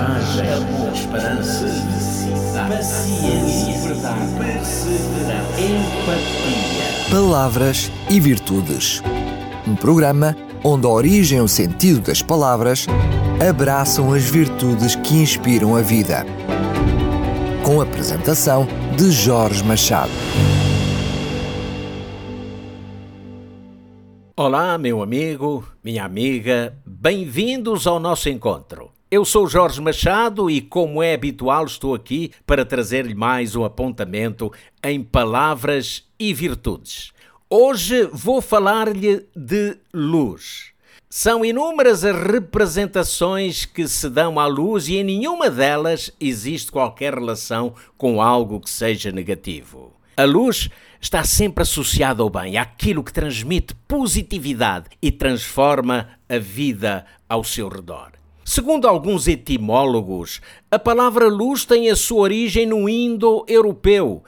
coragem, amor, esperança, felicidade, paciência, verdade, perseverança, empatia. Palavras e Virtudes. Um programa onde a origem e o sentido das palavras abraçam as virtudes que inspiram a vida. Com a apresentação de Jorge Machado. Olá, meu amigo, minha amiga, bem-vindos ao nosso encontro. Eu sou Jorge Machado e, como é habitual, estou aqui para trazer-lhe mais um apontamento em palavras e virtudes. Hoje vou falar-lhe de luz. São inúmeras as representações que se dão à luz e em nenhuma delas existe qualquer relação com algo que seja negativo. A luz está sempre associada ao bem, àquilo que transmite positividade e transforma a vida ao seu redor. Segundo alguns etimólogos, a palavra luz tem a sua origem no indo-europeu.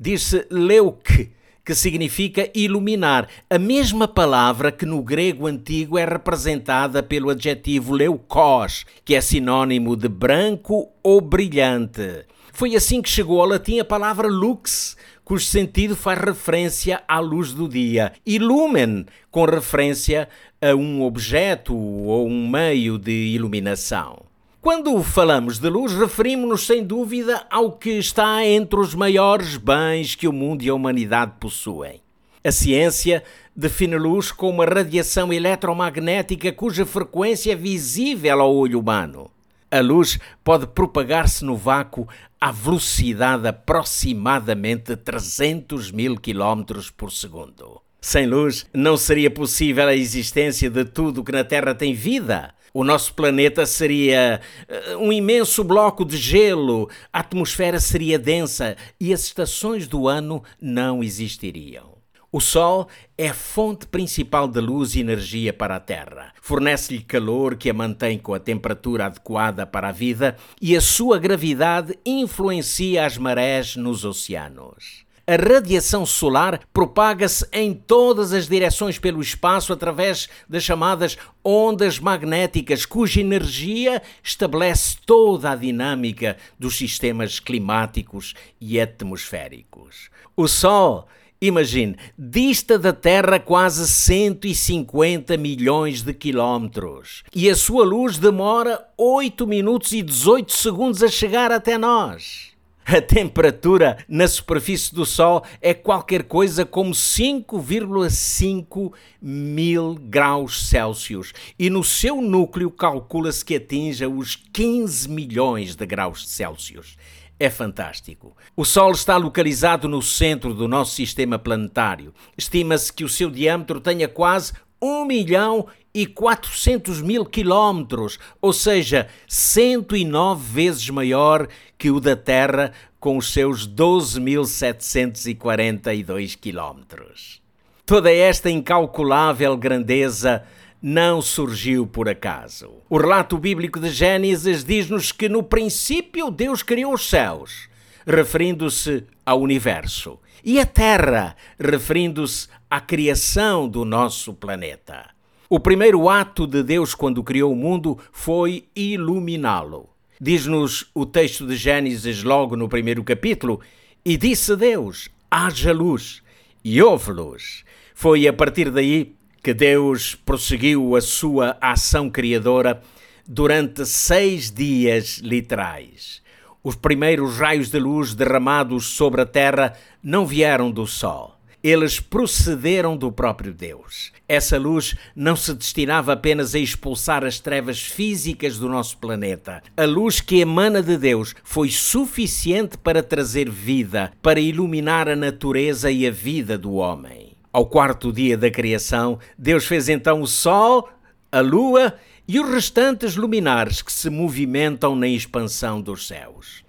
Diz-se leuk, que significa iluminar, a mesma palavra que no grego antigo é representada pelo adjetivo leukos, que é sinônimo de branco ou brilhante. Foi assim que chegou ao latim a palavra lux, cujo sentido faz referência à luz do dia, e lumen, com referência a um objeto ou um meio de iluminação. Quando falamos de luz, referimos-nos sem dúvida ao que está entre os maiores bens que o mundo e a humanidade possuem. A ciência define luz como uma radiação eletromagnética cuja frequência é visível ao olho humano. A luz pode propagar-se no vácuo à velocidade aproximadamente de 300 mil quilómetros por segundo. Sem luz, não seria possível a existência de tudo que na Terra tem vida. O nosso planeta seria uh, um imenso bloco de gelo, a atmosfera seria densa e as estações do ano não existiriam. O Sol é fonte principal de luz e energia para a Terra. Fornece-lhe calor que a mantém com a temperatura adequada para a vida e a sua gravidade influencia as marés nos oceanos. A radiação solar propaga-se em todas as direções pelo espaço através das chamadas ondas magnéticas, cuja energia estabelece toda a dinâmica dos sistemas climáticos e atmosféricos. O Sol Imagine, dista da Terra quase 150 milhões de quilómetros. E a sua luz demora 8 minutos e 18 segundos a chegar até nós. A temperatura na superfície do Sol é qualquer coisa como 5,5 mil graus Celsius. E no seu núcleo calcula-se que atinja os 15 milhões de graus Celsius é fantástico. O Sol está localizado no centro do nosso sistema planetário. Estima-se que o seu diâmetro tenha quase 1 milhão e 400 mil quilómetros, ou seja, 109 vezes maior que o da Terra, com os seus 12.742 quilómetros. Toda esta incalculável grandeza não surgiu por acaso. O relato bíblico de Gênesis diz-nos que no princípio Deus criou os céus, referindo-se ao universo, e a terra, referindo-se à criação do nosso planeta. O primeiro ato de Deus quando criou o mundo foi iluminá-lo. Diz-nos o texto de Gênesis logo no primeiro capítulo: E disse Deus: haja luz, e houve luz. Foi a partir daí que Deus prosseguiu a sua ação criadora durante seis dias literais. Os primeiros raios de luz derramados sobre a terra não vieram do sol. Eles procederam do próprio Deus. Essa luz não se destinava apenas a expulsar as trevas físicas do nosso planeta. A luz que emana de Deus foi suficiente para trazer vida, para iluminar a natureza e a vida do homem. Ao quarto dia da criação, Deus fez então o Sol, a Lua e os restantes luminares que se movimentam na expansão dos céus.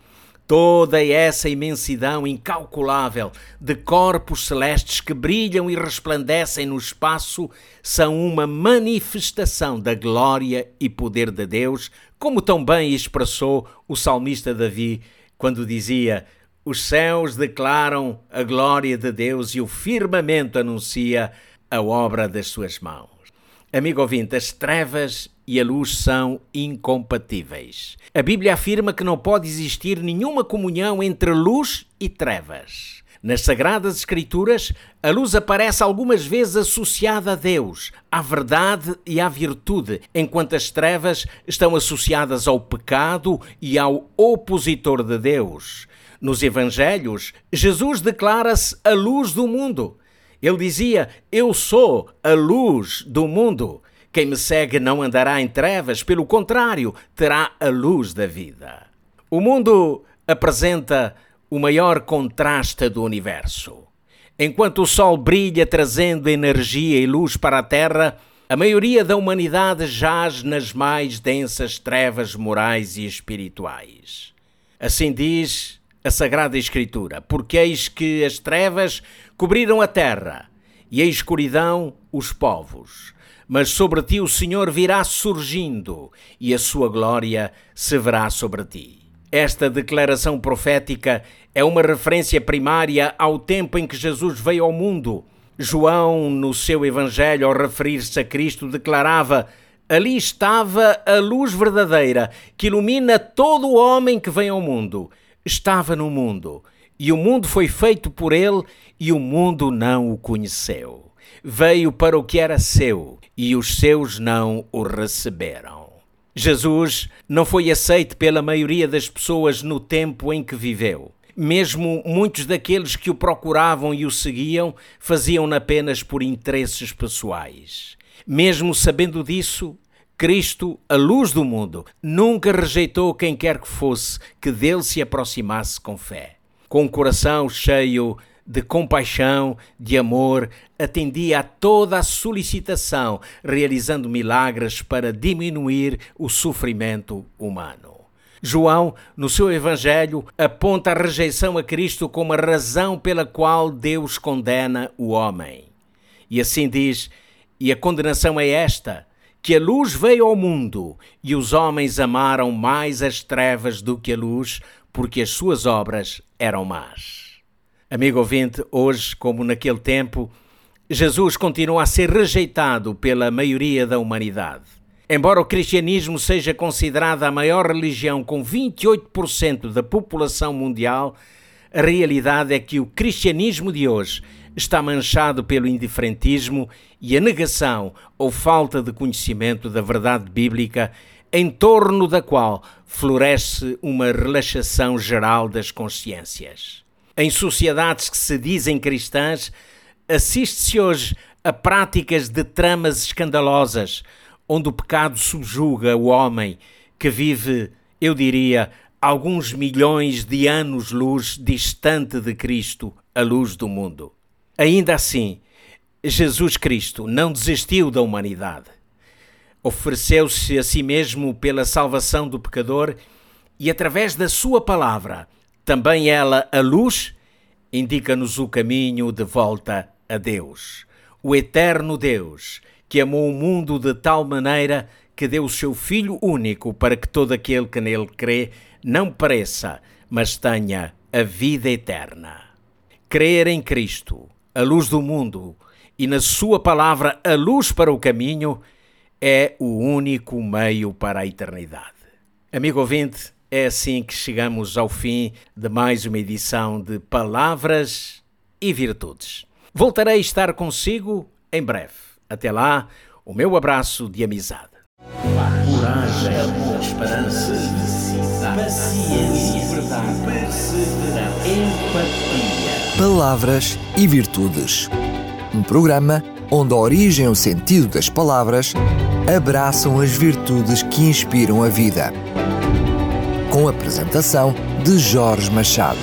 Toda essa imensidão incalculável de corpos celestes que brilham e resplandecem no espaço são uma manifestação da glória e poder de Deus, como tão bem expressou o salmista Davi quando dizia: os céus declaram a glória de Deus e o firmamento anuncia a obra das suas mãos. Amigo ouvinte, as trevas e a luz são incompatíveis. A Bíblia afirma que não pode existir nenhuma comunhão entre luz e trevas. Nas Sagradas Escrituras, a luz aparece algumas vezes associada a Deus, à verdade e à virtude, enquanto as trevas estão associadas ao pecado e ao opositor de Deus. Nos Evangelhos, Jesus declara-se a luz do mundo. Ele dizia: Eu sou a luz do mundo. Quem me segue não andará em trevas, pelo contrário, terá a luz da vida. O mundo apresenta o maior contraste do universo. Enquanto o sol brilha trazendo energia e luz para a Terra, a maioria da humanidade jaz nas mais densas trevas morais e espirituais. Assim diz a Sagrada Escritura: Porque eis que as trevas cobriram a terra e a escuridão os povos. Mas sobre ti o Senhor virá surgindo e a sua glória se verá sobre ti. Esta declaração profética é uma referência primária ao tempo em que Jesus veio ao mundo. João, no seu Evangelho, ao referir-se a Cristo, declarava: Ali estava a luz verdadeira que ilumina todo o homem que vem ao mundo. Estava no mundo, e o mundo foi feito por ele, e o mundo não o conheceu. Veio para o que era seu, e os seus não o receberam. Jesus não foi aceito pela maioria das pessoas no tempo em que viveu. Mesmo muitos daqueles que o procuravam e o seguiam faziam-no apenas por interesses pessoais. Mesmo sabendo disso, Cristo, a luz do mundo, nunca rejeitou quem quer que fosse que dele se aproximasse com fé. Com o coração cheio de compaixão, de amor, atendia a toda a solicitação, realizando milagres para diminuir o sofrimento humano. João, no seu Evangelho, aponta a rejeição a Cristo como a razão pela qual Deus condena o homem. E assim diz: E a condenação é esta, que a luz veio ao mundo, e os homens amaram mais as trevas do que a luz, porque as suas obras eram más. Amigo ouvinte, hoje, como naquele tempo, Jesus continua a ser rejeitado pela maioria da humanidade. Embora o cristianismo seja considerada a maior religião com 28% da população mundial, a realidade é que o cristianismo de hoje está manchado pelo indiferentismo e a negação ou falta de conhecimento da verdade bíblica, em torno da qual floresce uma relaxação geral das consciências. Em sociedades que se dizem cristãs, assiste-se hoje a práticas de tramas escandalosas, onde o pecado subjuga o homem que vive, eu diria, alguns milhões de anos-luz distante de Cristo, a luz do mundo. Ainda assim, Jesus Cristo não desistiu da humanidade. Ofereceu-se a si mesmo pela salvação do pecador e, através da Sua palavra, também ela, a luz, indica-nos o caminho de volta a Deus. O eterno Deus, que amou o mundo de tal maneira que deu o seu Filho único para que todo aquele que nele crê não pereça, mas tenha a vida eterna. Crer em Cristo, a luz do mundo, e na Sua palavra, a luz para o caminho, é o único meio para a eternidade. Amigo ouvinte, é assim que chegamos ao fim de mais uma edição de Palavras e Virtudes. Voltarei a estar consigo em breve. Até lá, o meu abraço de amizade. Coragem, esperança, paciência, verdade, empatia. Palavras e Virtudes. Um programa onde a origem e o sentido das palavras abraçam as virtudes que inspiram a vida com a apresentação de Jorge Machado.